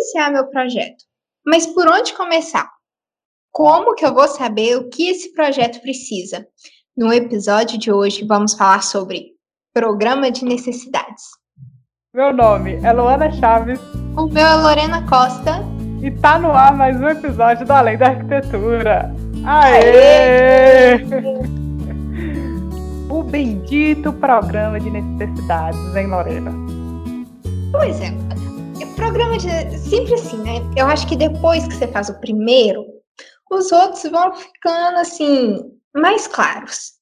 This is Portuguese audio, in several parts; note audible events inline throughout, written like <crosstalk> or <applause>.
iniciar meu projeto. Mas por onde começar? Como que eu vou saber o que esse projeto precisa? No episódio de hoje, vamos falar sobre programa de necessidades. Meu nome é Luana Chaves. O meu é Lorena Costa. E tá no ar mais um episódio do Além da Arquitetura. Aê! Aê! <laughs> o bendito programa de necessidades, hein, Lorena? Pois é, programa de. Sempre assim, né? Eu acho que depois que você faz o primeiro, os outros vão ficando assim, mais claros.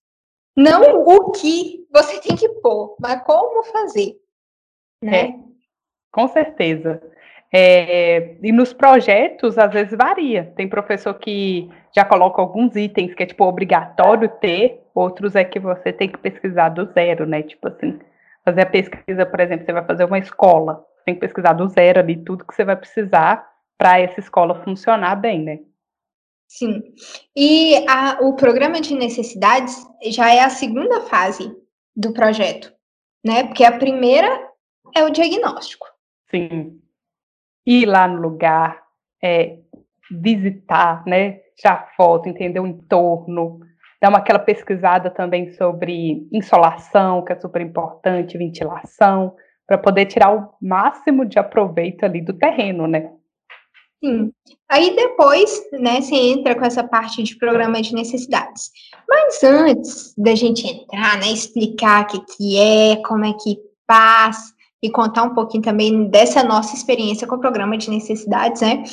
Não o que você tem que pôr, mas como fazer. Né? É, com certeza. É, e nos projetos, às vezes varia. Tem professor que já coloca alguns itens que é tipo obrigatório ter, outros é que você tem que pesquisar do zero, né? Tipo assim, fazer a pesquisa, por exemplo, você vai fazer uma escola, tem que pesquisar do zero ali tudo que você vai precisar para essa escola funcionar bem, né? Sim. E a, o programa de necessidades já é a segunda fase do projeto, né? Porque a primeira é o diagnóstico. Sim. Ir lá no lugar, é, visitar, né? Já foto, entender o entorno, dar uma aquela pesquisada também sobre insolação, que é super importante, ventilação, para poder tirar o máximo de aproveito ali do terreno, né? Sim. Aí depois, né, você entra com essa parte de programa de necessidades. Mas antes da gente entrar, né, explicar o que, que é, como é que faz, e contar um pouquinho também dessa nossa experiência com o programa de necessidades, né?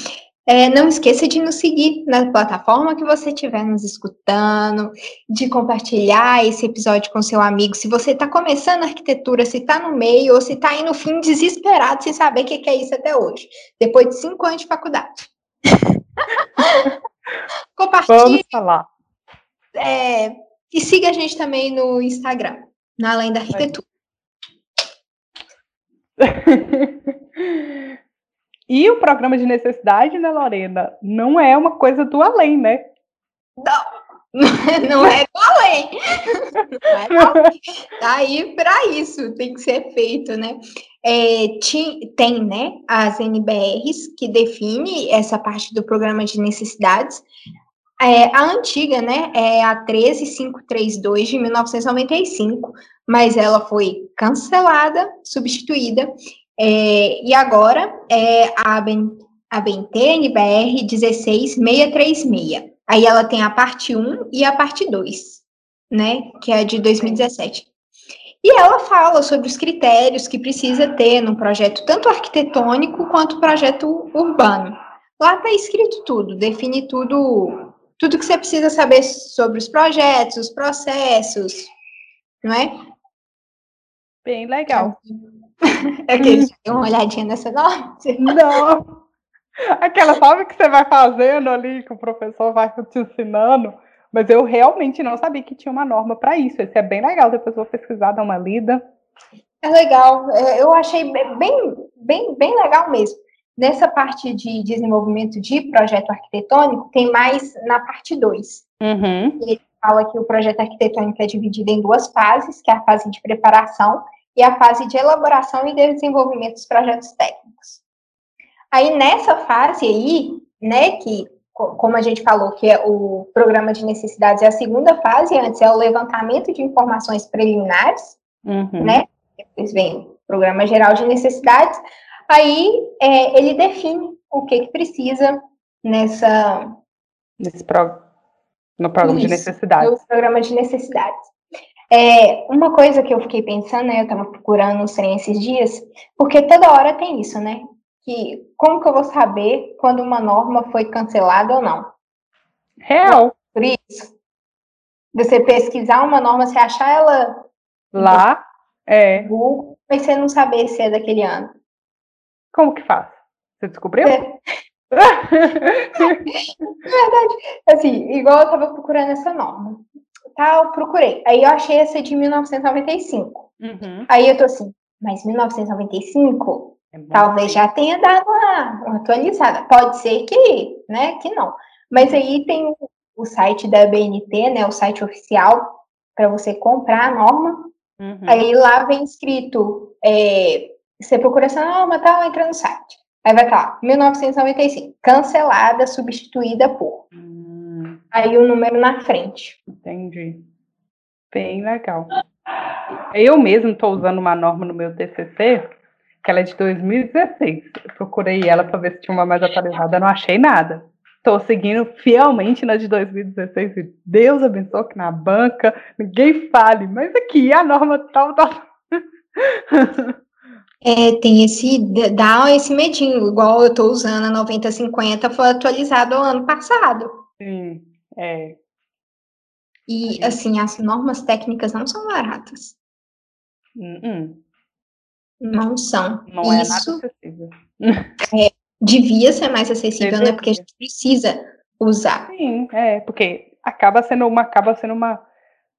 É, não esqueça de nos seguir na plataforma que você estiver nos escutando, de compartilhar esse episódio com seu amigo. Se você está começando a arquitetura, se está no meio ou se está aí no fim desesperado sem saber o que é isso até hoje, depois de cinco anos de faculdade. <laughs> Compartilhe. Vamos falar. É, e siga a gente também no Instagram, na Além da Arquitetura. <laughs> E o programa de necessidade, né, Lorena, não é uma coisa do além, né? Não, <laughs> não é do além. Não é do além. Tá aí para isso, tem que ser feito, né? É, tem, né, as NBRs que define essa parte do programa de necessidades. É, a antiga, né, é a 13532 de 1995, mas ela foi cancelada, substituída é, e agora é a, ben, a BNT NBR 16636. Aí ela tem a parte 1 e a parte 2, né? Que é a de 2017. E ela fala sobre os critérios que precisa ter num projeto tanto arquitetônico quanto projeto urbano. Lá está escrito tudo, define tudo, tudo que você precisa saber sobre os projetos, os processos, não é? Bem legal. É <laughs> que eles deu uma olhadinha nessa norma? Não. Aquela sabe que você vai fazendo ali, que o professor vai te ensinando. Mas eu realmente não sabia que tinha uma norma para isso. Isso é bem legal, depois vou pesquisar, dar uma lida. É legal. É, eu achei bem, bem, bem legal mesmo. Nessa parte de desenvolvimento de projeto arquitetônico, tem mais na parte 2. Uhum. Ele fala que o projeto arquitetônico é dividido em duas fases, que é a fase de preparação e a fase de elaboração e desenvolvimento dos projetos técnicos. Aí nessa fase aí, né, que como a gente falou que é o programa de necessidades é a segunda fase, antes é o levantamento de informações preliminares, uhum. né? Depois vem o programa geral de necessidades. Aí é, ele define o que, que precisa nessa Nesse pro... no programa Isso, de necessidades. No programa de necessidades. É, uma coisa que eu fiquei pensando, né, eu estava procurando os trem esses dias, porque toda hora tem isso, né? Que como que eu vou saber quando uma norma foi cancelada ou não? Real. Por isso, você pesquisar uma norma, você achar ela lá, é. Google, mas você não saber se é daquele ano. Como que faz? Você descobriu? É. é <laughs> verdade. Assim, igual eu estava procurando essa norma tal, procurei. Aí eu achei essa de 1995. Uhum. Aí eu tô assim, mas 1995 é talvez já tenha dado uma, atualizada. Pode ser que, né, que não. Mas aí tem o site da BNT, né, o site oficial para você comprar a norma. Uhum. Aí lá vem escrito, é, você procura essa norma, tal, entra no site. Aí vai estar 1995, cancelada, substituída por. Hum. Aí o número na frente. Entendi. Bem legal. Eu mesmo estou usando uma norma no meu TCC, que ela é de 2016. Eu procurei ela para ver se tinha uma mais atualizada, não achei nada. Estou seguindo fielmente na de 2016. Deus abençoe que na banca ninguém fale, mas aqui a norma tal, tal. É, tem esse, dá esse medinho, igual eu estou usando a 9050, foi atualizado ano passado. Sim, é. E, assim, as normas técnicas não são baratas. Uh -uh. Não são. Não Isso é nada acessível. É, devia ser mais acessível, né? Porque a gente precisa usar. Sim, é, porque acaba sendo uma, acaba sendo uma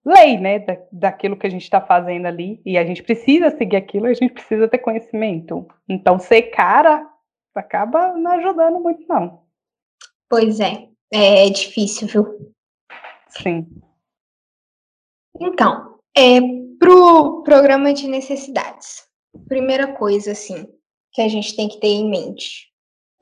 lei, né, da, daquilo que a gente está fazendo ali, e a gente precisa seguir aquilo, a gente precisa ter conhecimento. Então, ser cara acaba não ajudando muito, não. Pois é, é difícil, viu? Sim. Então, é, pro programa de necessidades, primeira coisa, assim, que a gente tem que ter em mente.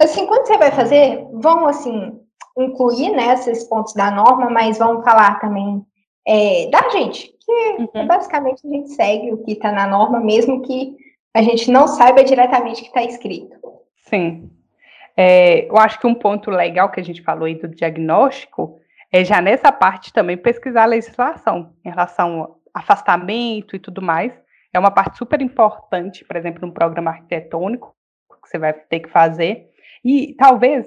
Assim, quando você vai fazer, vão, assim, incluir, né, esses pontos da norma, mas vão falar também é, da gente, que uhum. basicamente a gente segue o que está na norma, mesmo que a gente não saiba diretamente o que está escrito. Sim. É, eu acho que um ponto legal que a gente falou aí do diagnóstico é já nessa parte também pesquisar a legislação em relação ao afastamento e tudo mais. É uma parte super importante, por exemplo, no programa arquitetônico que você vai ter que fazer. E talvez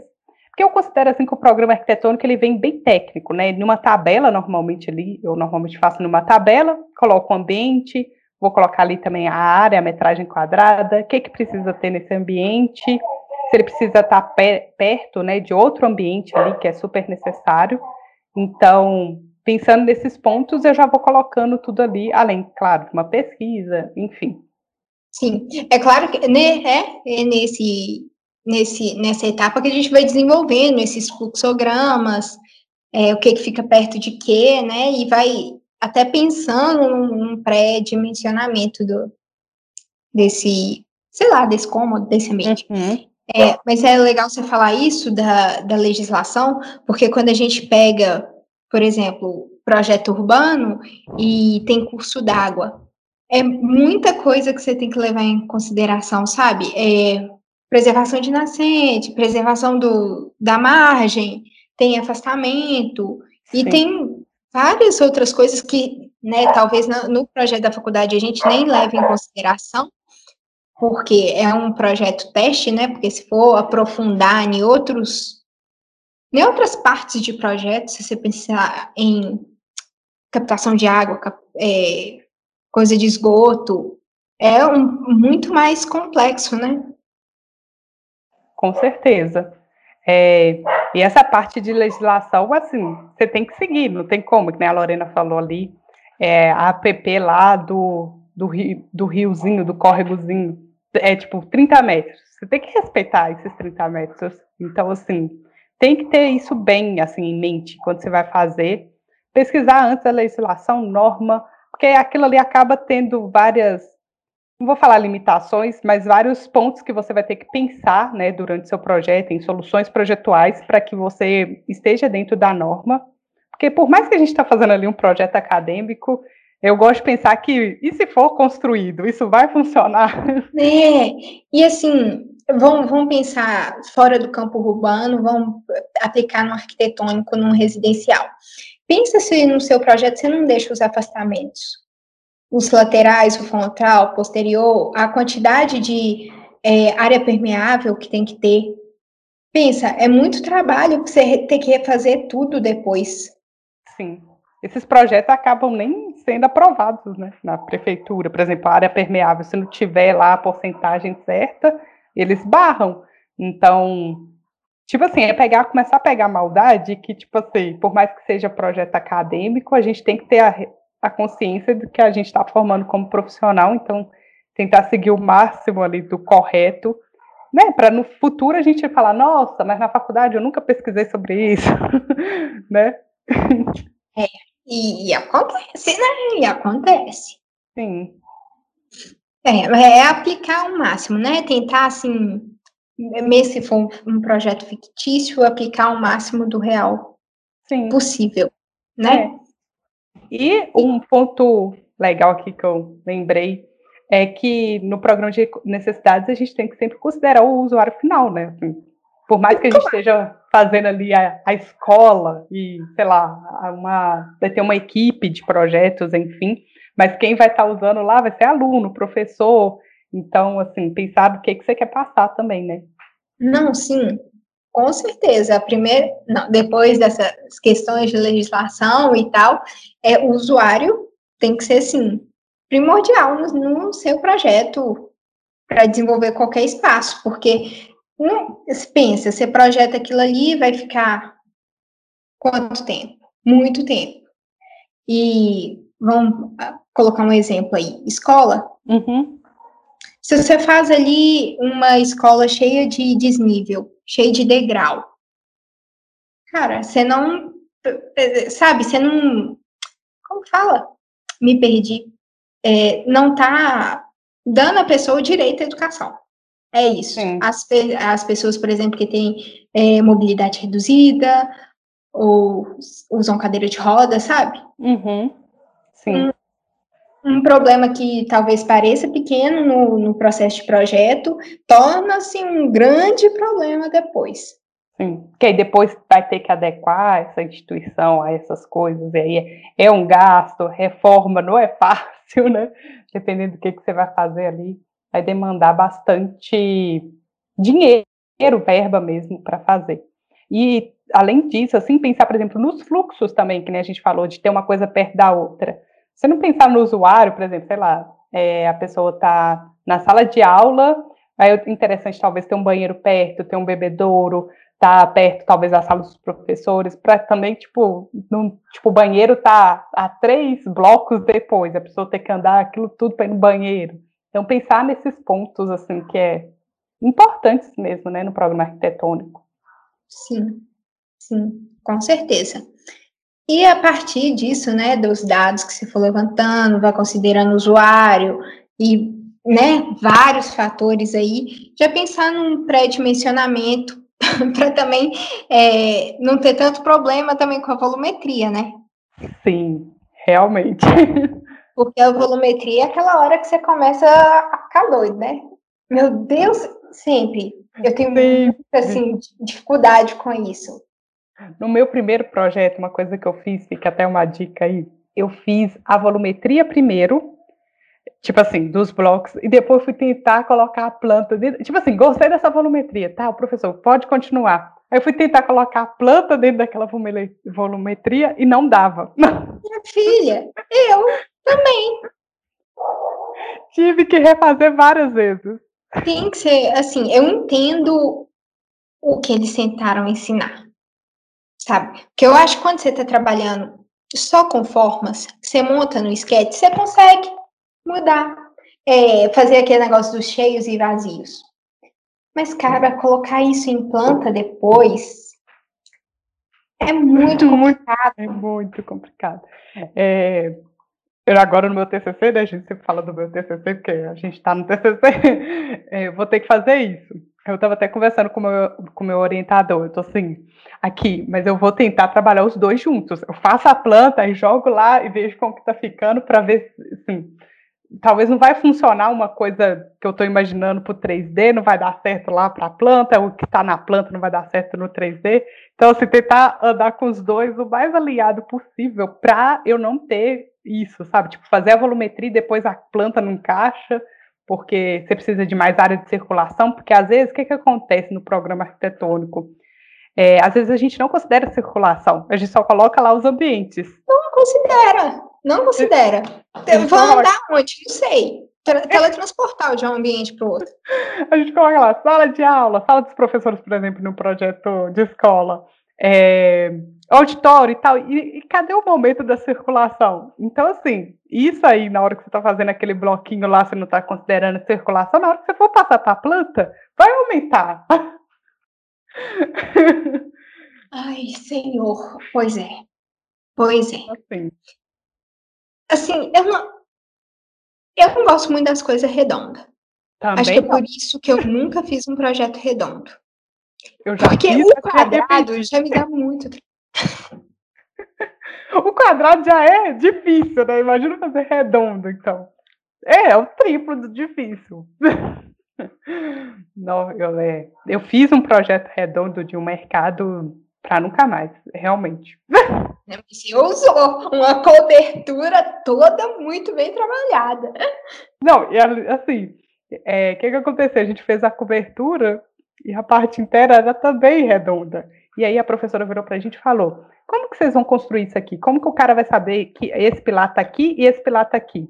porque eu considero assim que o programa arquitetônico ele vem bem técnico, né? Numa tabela, normalmente ali, eu normalmente faço numa tabela, coloco o ambiente, vou colocar ali também a área, a metragem quadrada, o que, que precisa ter nesse ambiente, se ele precisa estar perto né, de outro ambiente ali, que é super necessário. Então, pensando nesses pontos, eu já vou colocando tudo ali, além, claro, de uma pesquisa, enfim. Sim, é claro que né, é, é nesse nesse, nessa etapa que a gente vai desenvolvendo esses fluxogramas, é, o que, que fica perto de quê, né? E vai até pensando num, num pré-dimensionamento do, desse, sei lá, desse cômodo, desse ambiente. Uhum. É, mas é legal você falar isso da, da legislação, porque quando a gente pega, por exemplo, projeto urbano e tem curso d'água, é muita coisa que você tem que levar em consideração, sabe? É, preservação de nascente, preservação do, da margem, tem afastamento, Sim. e tem várias outras coisas que, né, talvez no, no, projeto da faculdade a gente nem leve em consideração, porque é um projeto teste, né, porque se for aprofundar em outros, em outras partes de projeto, se você pensar em captação de água, é, coisa de esgoto, é um, muito mais complexo, né? Com certeza. É, e essa parte de legislação, assim, você tem que seguir, não tem como, que nem a Lorena falou ali, é, a APP lá do, do, rio, do riozinho, do córregozinho, é tipo 30 metros. Você tem que respeitar esses 30 metros. Então, assim, tem que ter isso bem, assim, em mente quando você vai fazer. Pesquisar antes a legislação, norma, porque aquilo ali acaba tendo várias não vou falar limitações, mas vários pontos que você vai ter que pensar né, durante seu projeto, em soluções projetuais, para que você esteja dentro da norma. Porque por mais que a gente está fazendo ali um projeto acadêmico, eu gosto de pensar que, e se for construído, isso vai funcionar? <laughs> É, e assim, vamos, pensar fora do campo urbano, vamos aplicar no arquitetônico, num residencial. Pensa se no seu projeto você não deixa os afastamentos os laterais, o frontal, o posterior, a quantidade de é, área permeável que tem que ter. Pensa, é muito trabalho você ter que refazer tudo depois. Sim. Esses projetos acabam nem sendo aprovados né, na prefeitura. Por exemplo, a área permeável, se não tiver lá a porcentagem certa, eles barram. Então, tipo assim, é pegar, começar a pegar maldade que, tipo assim, por mais que seja projeto acadêmico, a gente tem que ter a, a consciência de que a gente está formando como profissional, então tentar seguir o máximo ali do correto, né, para no futuro a gente falar, nossa, mas na faculdade eu nunca pesquisei sobre isso, <laughs> né? É, e, e, acontece, né? E acontece. Sim. É, é aplicar o máximo, né? Tentar, assim, mesmo se for um, projeto fictício, aplicar o máximo do real Sim. possível, né? É. E um ponto legal aqui que eu lembrei é que no programa de necessidades a gente tem que sempre considerar o usuário final, né? Assim, por mais que a gente esteja fazendo ali a, a escola e, sei lá, uma, vai ter uma equipe de projetos, enfim, mas quem vai estar usando lá vai ser aluno, professor. Então, assim, pensar do que, que você quer passar também, né? Não, sim, com certeza. A primeira, não, depois dessas questões de legislação e tal, é o usuário tem que ser, sim, primordial no, no seu projeto para desenvolver qualquer espaço, porque não, pensa, você projeta aquilo ali, vai ficar quanto tempo? Muito tempo. E vamos ah, colocar um exemplo aí, escola. Uhum. Se você faz ali uma escola cheia de desnível, cheia de degrau, cara, você não, sabe, você não, como fala? Me perdi. É, não tá dando à pessoa o direito à educação. É isso. As, as pessoas, por exemplo, que têm é, mobilidade reduzida ou usam cadeira de roda, sabe? Uhum. Sim. Um, um, problema que talvez pareça pequeno no, no processo de projeto torna-se um grande problema depois. Sim, porque aí depois vai ter que adequar essa instituição a essas coisas, e aí é, é um gasto, reforma não é fácil, né? Dependendo do que, que você vai fazer ali vai demandar bastante dinheiro, verba mesmo para fazer. E além disso, assim, pensar, por exemplo, nos fluxos também, que nem a gente falou, de ter uma coisa perto da outra. Você não pensar no usuário, por exemplo, sei lá, é, a pessoa está na sala de aula, aí é interessante talvez ter um banheiro perto, ter um bebedouro, tá perto talvez da sala dos professores, para também, tipo, no, tipo, o banheiro tá a três blocos depois, a pessoa ter que andar aquilo tudo para ir no banheiro. Então, pensar nesses pontos, assim, que é importantes mesmo, né, no programa arquitetônico. Sim, sim, com certeza. E a partir disso, né, dos dados que você for levantando, vai considerando o usuário e, né, vários fatores aí, já pensar num pré-dimensionamento <laughs> para também é, não ter tanto problema também com a volumetria, né? Sim, realmente. <laughs> Porque a volumetria é aquela hora que você começa a ficar doido, né? Meu Deus, sempre. Eu tenho muita assim, dificuldade com isso. No meu primeiro projeto, uma coisa que eu fiz, fica até uma dica aí, eu fiz a volumetria primeiro, tipo assim, dos blocos, e depois fui tentar colocar a planta dentro. Tipo assim, gostei dessa volumetria, tá? O professor, pode continuar. Aí eu fui tentar colocar a planta dentro daquela volumetria e não dava. <laughs> Minha filha, eu também. Tive que refazer várias vezes. Tem que ser, assim, eu entendo o que eles tentaram ensinar, sabe? Porque eu acho que quando você está trabalhando só com formas, você monta no sketch, você consegue mudar, é, fazer aquele negócio dos cheios e vazios. Mas, cara, colocar isso em planta depois é muito complicado. É muito complicado. É, eu agora no meu TCC, né, a gente sempre fala do meu TCC, porque a gente está no TCC, <laughs> é, eu vou ter que fazer isso. Eu estava até conversando com o meu, com meu orientador, eu tô assim, aqui, mas eu vou tentar trabalhar os dois juntos. Eu faço a planta e jogo lá e vejo como que tá ficando para ver, assim, talvez não vai funcionar uma coisa que eu estou imaginando para o 3D, não vai dar certo lá para a planta, o que está na planta não vai dar certo no 3D. Então, se assim, tentar andar com os dois o mais alinhado possível para eu não ter isso, sabe? Tipo, fazer a volumetria e depois a planta não encaixa, porque você precisa de mais área de circulação, porque às vezes o que, que acontece no programa arquitetônico? É, às vezes a gente não considera circulação, a gente só coloca lá os ambientes. Não considera, não considera. Eu vou andar onde? Não sei. Teletransportar de um ambiente para o outro. <laughs> A gente coloca lá, sala de aula, sala dos professores, por exemplo, no projeto de escola é, auditório e tal. E, e, cadê o momento da circulação? Então, assim, isso aí, na hora que você está fazendo aquele bloquinho lá, você não está considerando circulação, na hora que você for passar para a planta, vai aumentar. <laughs> Ai, senhor, pois é. Pois é. Assim, assim eu, não, eu não gosto muito das coisas redondas. Também Acho que é por isso que eu nunca fiz um projeto redondo. Porque o quadrado já me dá muito. <laughs> o quadrado já é difícil, né? Imagina fazer redondo, então. É, é o triplo do difícil. <laughs> Não, eu, é, eu fiz um projeto redondo de um mercado para nunca mais, realmente. Você usou uma cobertura toda muito bem trabalhada. Não, e assim, o é, que, que aconteceu? A gente fez a cobertura e a parte inteira era também redonda. E aí a professora virou para a gente e falou: como que vocês vão construir isso aqui? Como que o cara vai saber que esse pilar está aqui e esse pilar está aqui?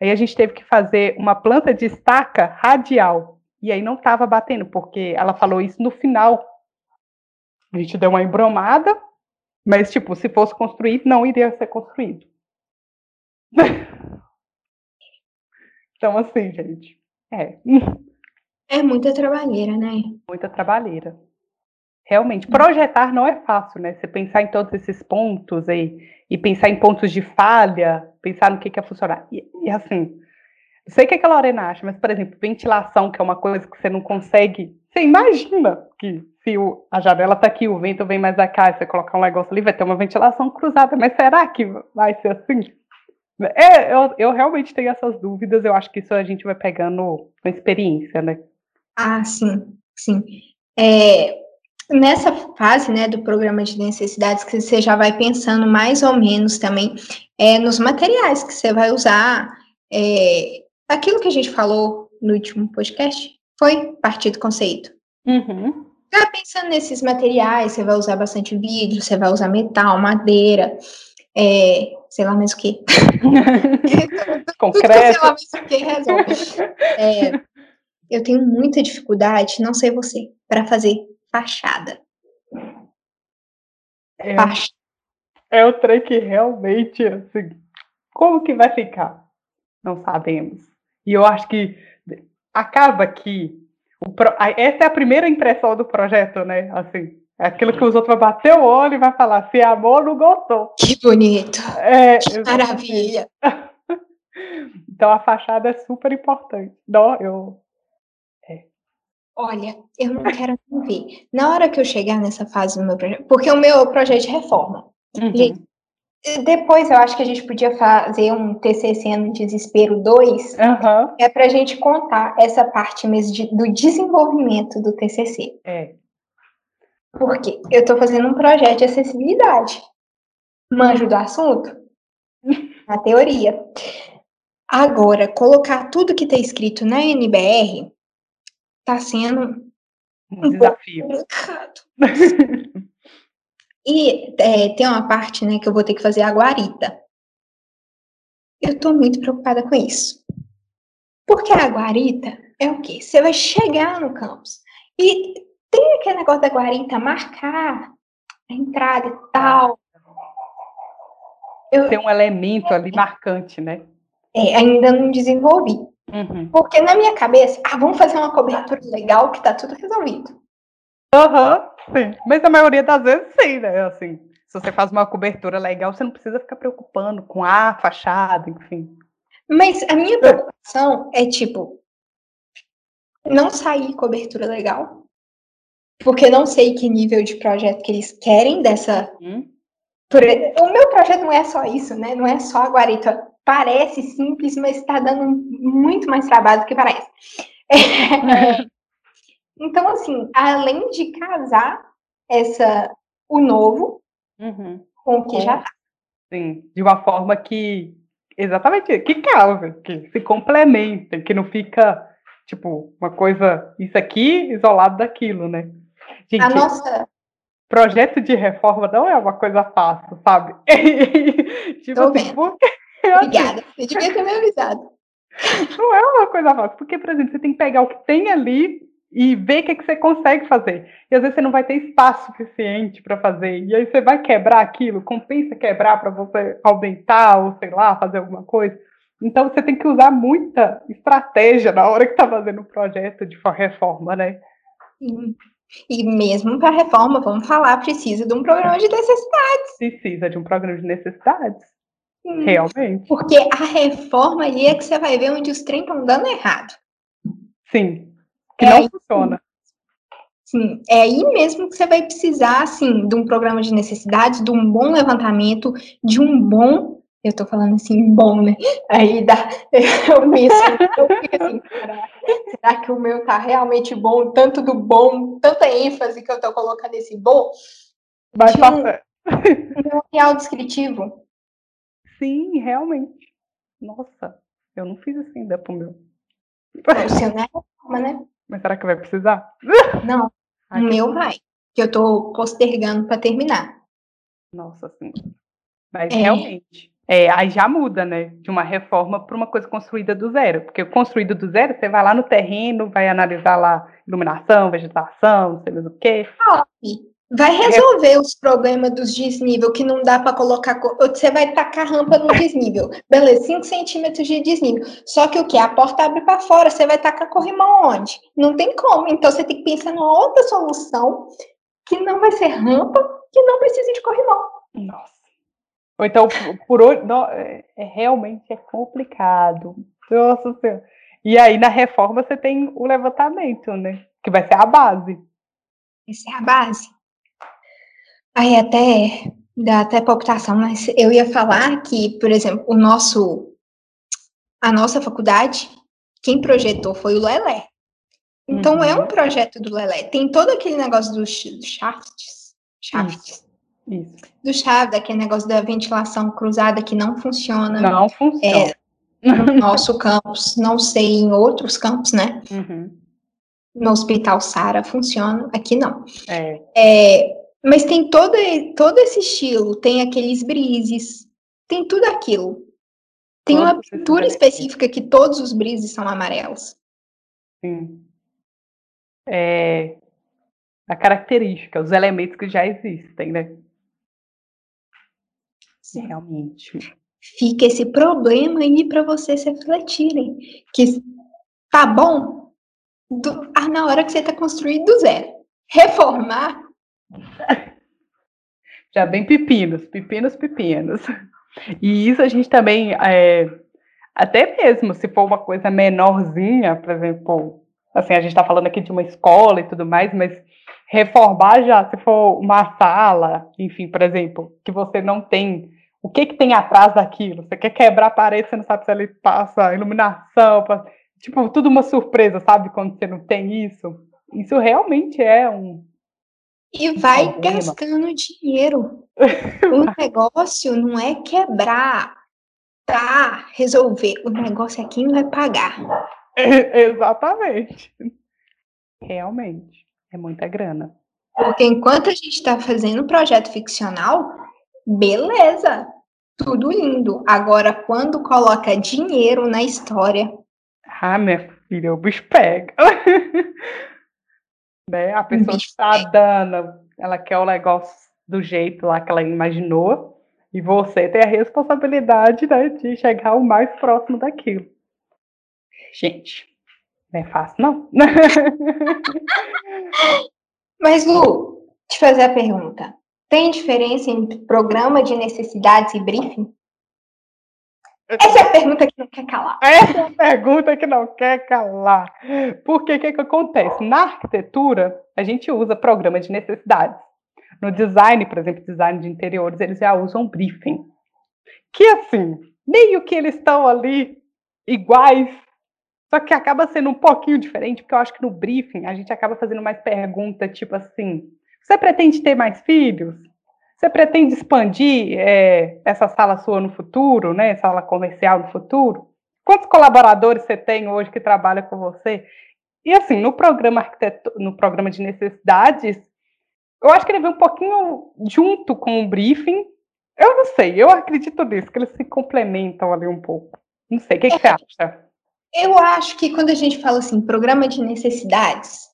Aí a gente teve que fazer uma planta de estaca radial. E aí não estava batendo, porque ela falou isso no final. A gente deu uma embromada, mas, tipo, se fosse construído, não iria ser construído. <laughs> então, assim, gente, é. É muita trabalheira, né? Muita trabalheira. Realmente, projetar não é fácil, né? Você pensar em todos esses pontos aí, e pensar em pontos de falha, pensar no que, que é funcionar. E, e assim, sei que, é que a Lorena acha, mas, por exemplo, ventilação, que é uma coisa que você não consegue. Você imagina que se o, a janela está aqui, o vento vem mais da cá, você colocar um negócio ali, vai ter uma ventilação cruzada, mas será que vai ser assim? É, eu, eu realmente tenho essas dúvidas, eu acho que isso a gente vai pegando com experiência, né? Ah, sim, sim. É, nessa fase, né, do programa de necessidades, que você já vai pensando mais ou menos também é, nos materiais que você vai usar, é, aquilo que a gente falou no último podcast, foi partir do conceito. Uhum. Já pensando nesses materiais, você vai usar bastante vidro, você vai usar metal, madeira, é, sei lá mais o <laughs> <laughs> que. Concreto. sei lá mais o que resolve. É, eu tenho muita dificuldade, não sei você, para fazer fachada. É, é o trem que realmente, assim, como que vai ficar? Não sabemos. E eu acho que acaba que pro, essa é a primeira impressão do projeto, né? Assim, é aquilo que os outros vão bater o olho e vai falar, se amor, não gostou. Que bonito. É, que maravilha. <laughs> então a fachada é super importante. Não, eu Olha, eu não quero nem ver. Na hora que eu chegar nessa fase do meu projeto, porque o meu projeto de reforma. Uhum. Gente, depois eu acho que a gente podia fazer um TCC no Desespero 2, uhum. é para a gente contar essa parte mesmo de, do desenvolvimento do TCC. É. Porque eu estou fazendo um projeto de acessibilidade. Manjo do assunto? <laughs> Na teoria. Agora, colocar tudo que está escrito na NBR está sendo um, desafio. e é, tem uma parte, né, que eu vou ter que fazer a guarita. Eu estou muito preocupada com isso. Porque a guarita é o quê? Você vai chegar no campus e tem aquele negócio da guarita marcar a entrada e tal. Eu, tem um elemento ali marcante, né? É, ainda não desenvolvi. Uhum. Porque na minha cabeça, ah, vamos fazer uma cobertura legal que tá tudo resolvido. Aham, uhum, sim. Mas a maioria das vezes sim, né? Assim, se você faz uma cobertura legal, você não precisa ficar preocupando com a fachada, enfim. Mas a minha preocupação é tipo não sair cobertura legal. Porque não sei que nível de projeto que eles querem dessa. Uhum. O meu projeto não é só isso, né? Não é só a guarita parece simples, mas está dando muito mais trabalho do que parece. É, <laughs> então, assim, além de casar essa o novo uhum. com o que já está. Sim, de uma forma que exatamente que causa, que se complementa, que não fica tipo uma coisa isso aqui isolado daquilo, né? Gente, a nossa projeto de reforma não é uma coisa fácil, sabe? <laughs> tipo Tô assim, porque Obrigada. Você devia ter me avisado. Não é uma coisa fácil, porque, por exemplo, você tem que pegar o que tem ali e ver o que, é que você consegue fazer. E às vezes você não vai ter espaço suficiente para fazer. E aí você vai quebrar aquilo, compensa quebrar para você aumentar ou sei lá, fazer alguma coisa. Então você tem que usar muita estratégia na hora que está fazendo um projeto de reforma, né? Sim. E mesmo para reforma, vamos falar, precisa de um programa de necessidades. Precisa de um programa de necessidades. Realmente. Porque a reforma ali é que você vai ver onde os trem estão dando errado. Sim. Que é não funciona. Sim, é aí mesmo que você vai precisar, assim, de um programa de necessidades, de um bom levantamento, de um bom eu tô falando assim, bom, né? Aí dá, <laughs> eu eu fico assim, será que o meu tá realmente bom? Tanto do bom, tanta ênfase que eu tô colocando nesse bom. Vai passar. Um, um real descritivo. Sim, realmente. Nossa, eu não fiz assim ainda pro meu. Não é né? Mas será que vai precisar? Não, <laughs> o meu vai. Que eu tô postergando para terminar. Nossa, sim. Mas é. realmente, é, aí já muda, né? De uma reforma para uma coisa construída do zero. Porque construído do zero, você vai lá no terreno, vai analisar lá iluminação, vegetação, não sei mais o quê. Vai resolver os problemas dos desnível que não dá para colocar. Você vai tacar rampa no desnível. Beleza, 5 centímetros de desnível. Só que o que? A porta abre para fora, você vai tacar corrimão onde? Não tem como. Então você tem que pensar numa outra solução que não vai ser rampa, que não precisa de corrimão. Nossa. Ou então, por hoje, é, é, realmente é complicado. Nossa Senhora. E aí, na reforma, você tem o levantamento, né? Que vai ser a base. Essa é a base. Aí até dá até palpitação, mas eu ia falar que, por exemplo, o nosso a nossa faculdade, quem projetou foi o Lelé. Então uhum. é um projeto do Lelé. Tem todo aquele negócio dos shafts, shafts isso. Do chave, daquele negócio da ventilação cruzada que não funciona. Não funciona. É, no nosso campus, não sei em outros campos, né? Uhum. No Hospital Sara funciona, aqui não. É. é. Mas tem todo, todo esse estilo, tem aqueles brises, tem tudo aquilo. Tem Nossa, uma pintura específica que todos os brises são amarelos. Sim. É, a característica, os elementos que já existem, né? Sim. Realmente. Fica esse problema aí para vocês refletirem. Que tá bom do, ah, na hora que você está construindo do zero. Reformar. <laughs> Já bem pepinos, pepinos, pepinos. E isso a gente também, é, até mesmo se for uma coisa menorzinha, por exemplo, assim, a gente está falando aqui de uma escola e tudo mais, mas reformar já, se for uma sala, enfim, por exemplo, que você não tem o que, que tem atrás daquilo? Você quer quebrar a parede, você não sabe se ele passa iluminação, passa... tipo, tudo uma surpresa, sabe? Quando você não tem isso. Isso realmente é um. E vai gastando dinheiro. o <laughs> negócio não é quebrar, tá? Resolver. O negócio é quem vai pagar. É, exatamente. Realmente. É muita grana. Porque enquanto a gente está fazendo um projeto ficcional, Beleza, tudo lindo. Agora, quando coloca dinheiro na história. Ah, minha filha, o bicho pega. <laughs> né? A pessoa está dando, ela quer o negócio do jeito lá que ela imaginou, e você tem a responsabilidade né, de chegar o mais próximo daquilo. Gente, não é fácil, não. <laughs> Mas, Lu, te fazer a pergunta. Tem diferença entre programa de necessidades e briefing? Essa é a pergunta que não quer calar. Essa é a pergunta que não quer calar. Porque o que, que acontece? Na arquitetura, a gente usa programa de necessidades. No design, por exemplo, design de interiores, eles já usam briefing. Que assim, meio que eles estão ali iguais, só que acaba sendo um pouquinho diferente, porque eu acho que no briefing a gente acaba fazendo mais pergunta, tipo assim, você pretende ter mais filhos? Você pretende expandir é, essa sala sua no futuro, né? Sala comercial no futuro? Quantos colaboradores você tem hoje que trabalham com você? E assim, no programa arquiteto, no programa de necessidades, eu acho que ele vem um pouquinho junto com o briefing. Eu não sei, eu acredito nisso, que eles se complementam ali um pouco. Não sei, o que, que você acha? Eu acho que quando a gente fala assim, programa de necessidades,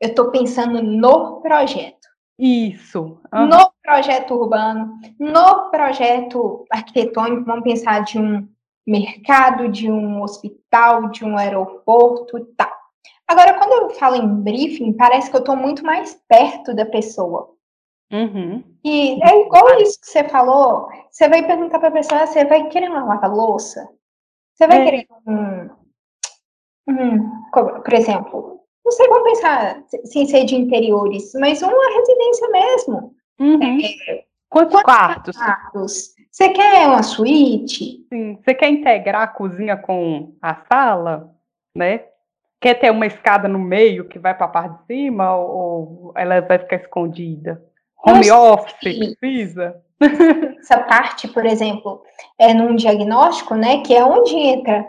eu estou pensando no projeto. Isso. Uhum. No projeto urbano, no projeto arquitetônico, vamos pensar de um mercado, de um hospital, de um aeroporto e tal. Agora, quando eu falo em briefing, parece que eu estou muito mais perto da pessoa. Uhum. E é igual isso que você falou. Você vai perguntar para a pessoa, você vai querer uma lava-louça? Você vai é. querer um, Hum, por exemplo, não sei como pensar sem ser de interiores, mas uma residência mesmo. Uhum. É, quantos, quantos quartos? quartos? Você quer uma suíte? Sim. Você quer integrar a cozinha com a sala, né? Quer ter uma escada no meio que vai para a parte de cima ou ela vai ficar escondida? Home office precisa? Essa parte, por exemplo, é num diagnóstico, né? Que é onde entra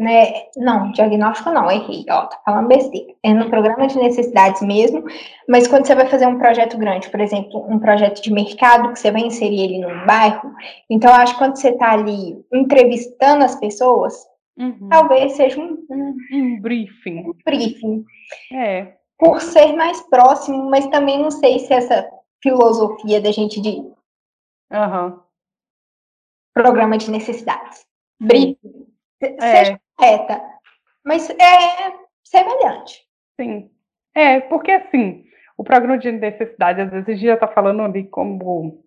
né? Não, diagnóstico não, errei, ó, tá falando besteira. É no programa de necessidades mesmo, mas quando você vai fazer um projeto grande, por exemplo, um projeto de mercado, que você vai inserir ele num bairro, então eu acho que quando você tá ali entrevistando as pessoas, uhum. talvez seja um, um, um briefing. Um briefing. É. Por ser mais próximo, mas também não sei se essa filosofia da gente de uhum. programa de necessidades. Briefing. É. Seja correta, mas é semelhante. Sim. É, porque assim, o programa de necessidade, às vezes a gente já está falando ali como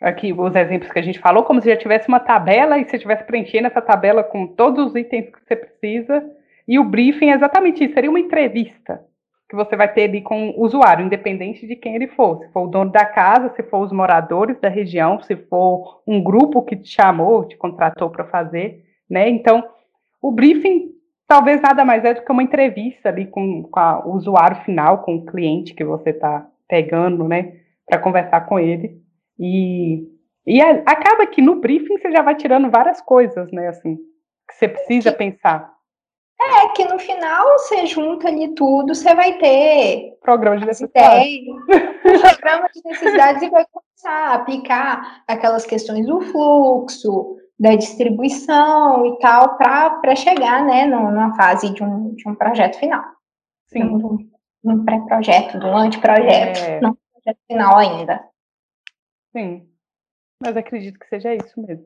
aqui os exemplos que a gente falou, como se já tivesse uma tabela e você estivesse preenchendo essa tabela com todos os itens que você precisa. E o briefing é exatamente isso, seria uma entrevista que você vai ter ali com o usuário, independente de quem ele for. Se for o dono da casa, se for os moradores da região, se for um grupo que te chamou, te contratou para fazer, né? Então, o briefing talvez nada mais é do que uma entrevista ali com, com o usuário final, com o cliente que você está pegando, né, para conversar com ele. E, e a, acaba que no briefing você já vai tirando várias coisas, né, assim, que você precisa que, pensar. É, que no final você junta ali tudo, você vai ter programa de necessidades. programa de necessidades e vai começar a aplicar aquelas questões do fluxo, da distribuição e tal, para chegar, né, numa fase de um, de um projeto final. Sim. Um, um pré-projeto, um anteprojeto, é... não projeto final ainda. Sim, mas acredito que seja isso mesmo.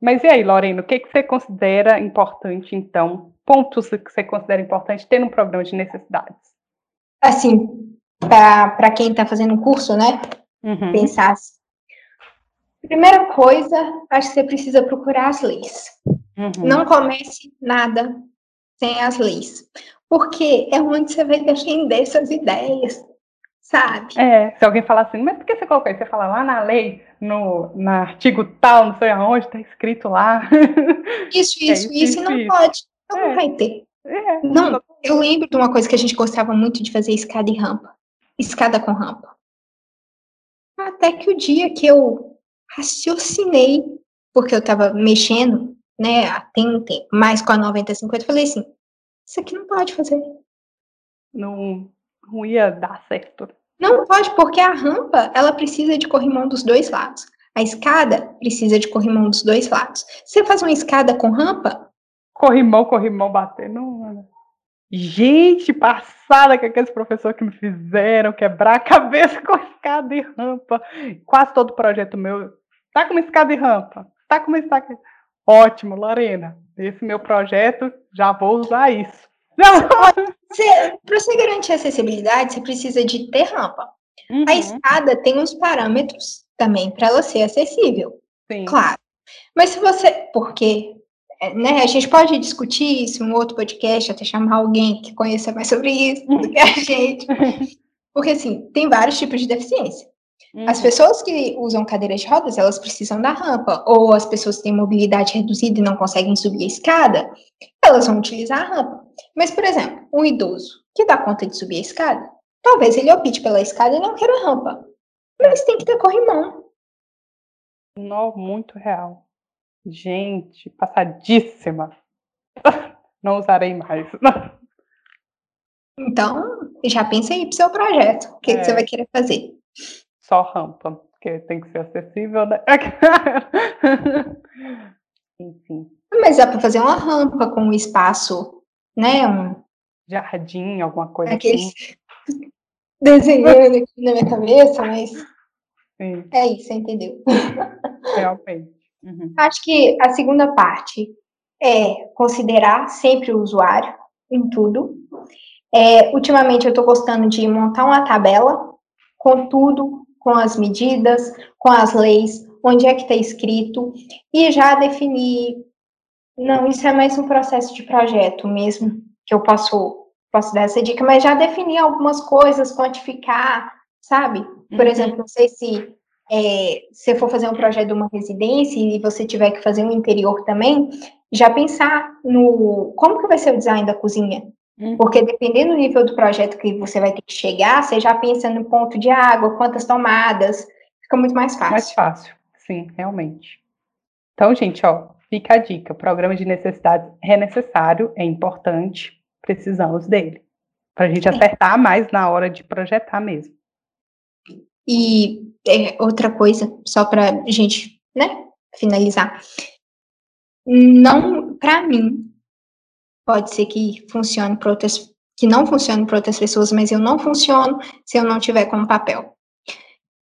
Mas e aí, Lorena, o que, que você considera importante, então? Pontos que você considera importante ter um programa de necessidades? Assim, para quem está fazendo curso, né? Uhum. Pensar Primeira coisa, acho que você precisa procurar as leis. Uhum. Não comece nada sem as leis. Porque é onde você vai defender essas ideias, sabe? É, se alguém falar assim, mas por que você colocou isso? Você fala lá na lei, no, no artigo tal, não sei aonde, está escrito lá. Isso, <laughs> isso, é, isso, isso, e não isso. pode. Então é. não vai ter. É, não, eu lembro de uma coisa que a gente gostava muito de fazer escada e rampa. Escada com rampa. Até que o dia que eu raciocinei, porque eu estava mexendo, né, tem um tempo, mais com a 9050, falei assim, isso aqui não pode fazer. Não, não ia dar certo. Não pode, porque a rampa, ela precisa de corrimão dos dois lados. A escada precisa de corrimão dos dois lados. Você faz uma escada com rampa? Corrimão, corrimão, bater, não... Gente, passada com aqueles professores que me fizeram quebrar a <laughs> cabeça com escada e rampa. Quase todo projeto meu tá com uma escada e rampa. Tá com uma escada. Ótimo, Lorena. Esse meu projeto, já vou usar isso. Para você garantir acessibilidade, você precisa de ter rampa. Uhum. A escada tem uns parâmetros também para ela ser acessível. Sim. Claro. Mas se você. Porque né, a gente pode discutir isso em um outro podcast, até chamar alguém que conheça mais sobre isso do que a gente. Porque, assim, tem vários tipos de deficiência. Uhum. As pessoas que usam cadeiras de rodas, elas precisam da rampa. Ou as pessoas que têm mobilidade reduzida e não conseguem subir a escada, elas vão utilizar a rampa. Mas, por exemplo, um idoso que dá conta de subir a escada, talvez ele opte pela escada e não queira rampa. Mas tem que ter corrimão. Não, muito real. Gente, passadíssima. <laughs> Não usarei mais. Então, já pensa aí pro seu projeto. O que, é. que você vai querer fazer? Só rampa, porque tem que ser acessível, né? <laughs> Enfim. Mas dá para fazer uma rampa com um espaço, né? Um jardim, alguma coisa Aqueles... assim. <laughs> Desenhando aqui na minha cabeça, mas Sim. é isso, entendeu? Realmente. Uhum. Acho que a segunda parte é considerar sempre o usuário em tudo. É, ultimamente eu estou gostando de montar uma tabela com tudo, com as medidas, com as leis, onde é que está escrito, e já definir Não, isso é mais um processo de projeto mesmo, que eu posso, posso dar essa dica, mas já definir algumas coisas, quantificar, sabe? Por uhum. exemplo, não sei se é, se for fazer um projeto de uma residência e você tiver que fazer um interior também, já pensar no como que vai ser o design da cozinha. Uhum. Porque dependendo do nível do projeto que você vai ter que chegar, você já pensa no ponto de água, quantas tomadas, fica muito mais fácil. Mais fácil, sim, realmente. Então, gente, ó, fica a dica: o programa de necessidades é necessário, é importante, precisamos dele. Para a gente acertar mais na hora de projetar mesmo. E é, outra coisa, só para gente, né, finalizar. Não, para mim, pode ser que funcione para outras, que não funcione para outras pessoas, mas eu não funciono se eu não tiver com papel.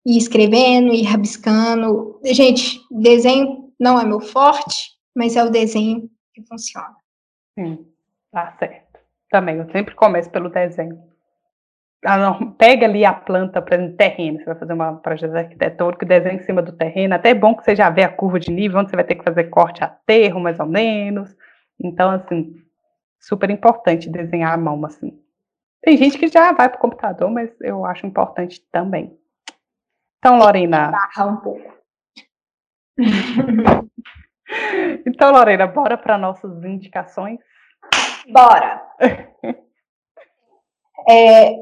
E escrevendo, e rabiscando. Gente, desenho não é meu forte, mas é o desenho que funciona. Sim, tá certo. Também, eu sempre começo pelo desenho. Ah, pega ali a planta, por exemplo, terreno, você vai fazer uma projeto arquitetônico, desenha em cima do terreno, até é bom que você já vê a curva de nível, onde você vai ter que fazer corte aterro, mais ou menos. Então, assim, super importante desenhar à mão, assim. Tem gente que já vai para o computador, mas eu acho importante também. Então, Lorena. Barra um pouco. <laughs> então, Lorena, bora para nossas indicações? Bora! <laughs> é,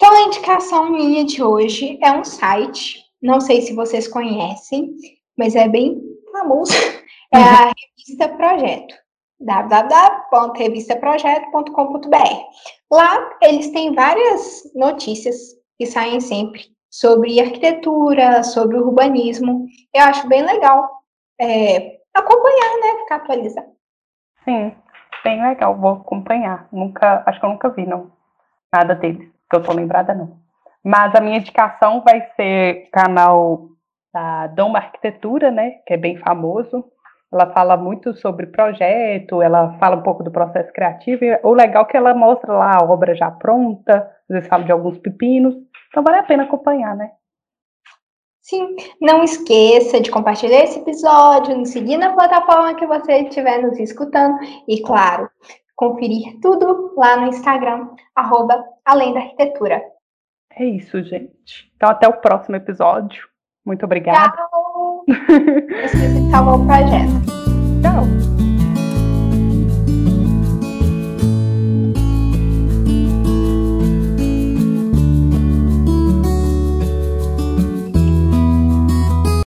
então, a indicação minha de hoje é um site, não sei se vocês conhecem, mas é bem famoso, <laughs> é a revista Projeto www.revistaprojeto.com.br. Lá eles têm várias notícias que saem sempre sobre arquitetura, sobre urbanismo. Eu acho bem legal é, acompanhar, né? Ficar atualizado. Sim, bem legal, vou acompanhar. Nunca, acho que eu nunca vi, não. Nada deles, que eu tô lembrada, não. Mas a minha indicação vai ser o canal da Doma Arquitetura, né? Que é bem famoso. Ela fala muito sobre projeto, ela fala um pouco do processo criativo. E o legal é que ela mostra lá a obra já pronta, às vezes fala de alguns pepinos. Então vale a pena acompanhar, né? Sim, não esqueça de compartilhar esse episódio, nos seguir na plataforma que você estiver nos escutando e, claro, conferir tudo lá no Instagram, arroba Além da Arquitetura. É isso, gente. Então, até o próximo episódio. Muito obrigada. Tchau! <laughs> Esse é o projeto. Tchau!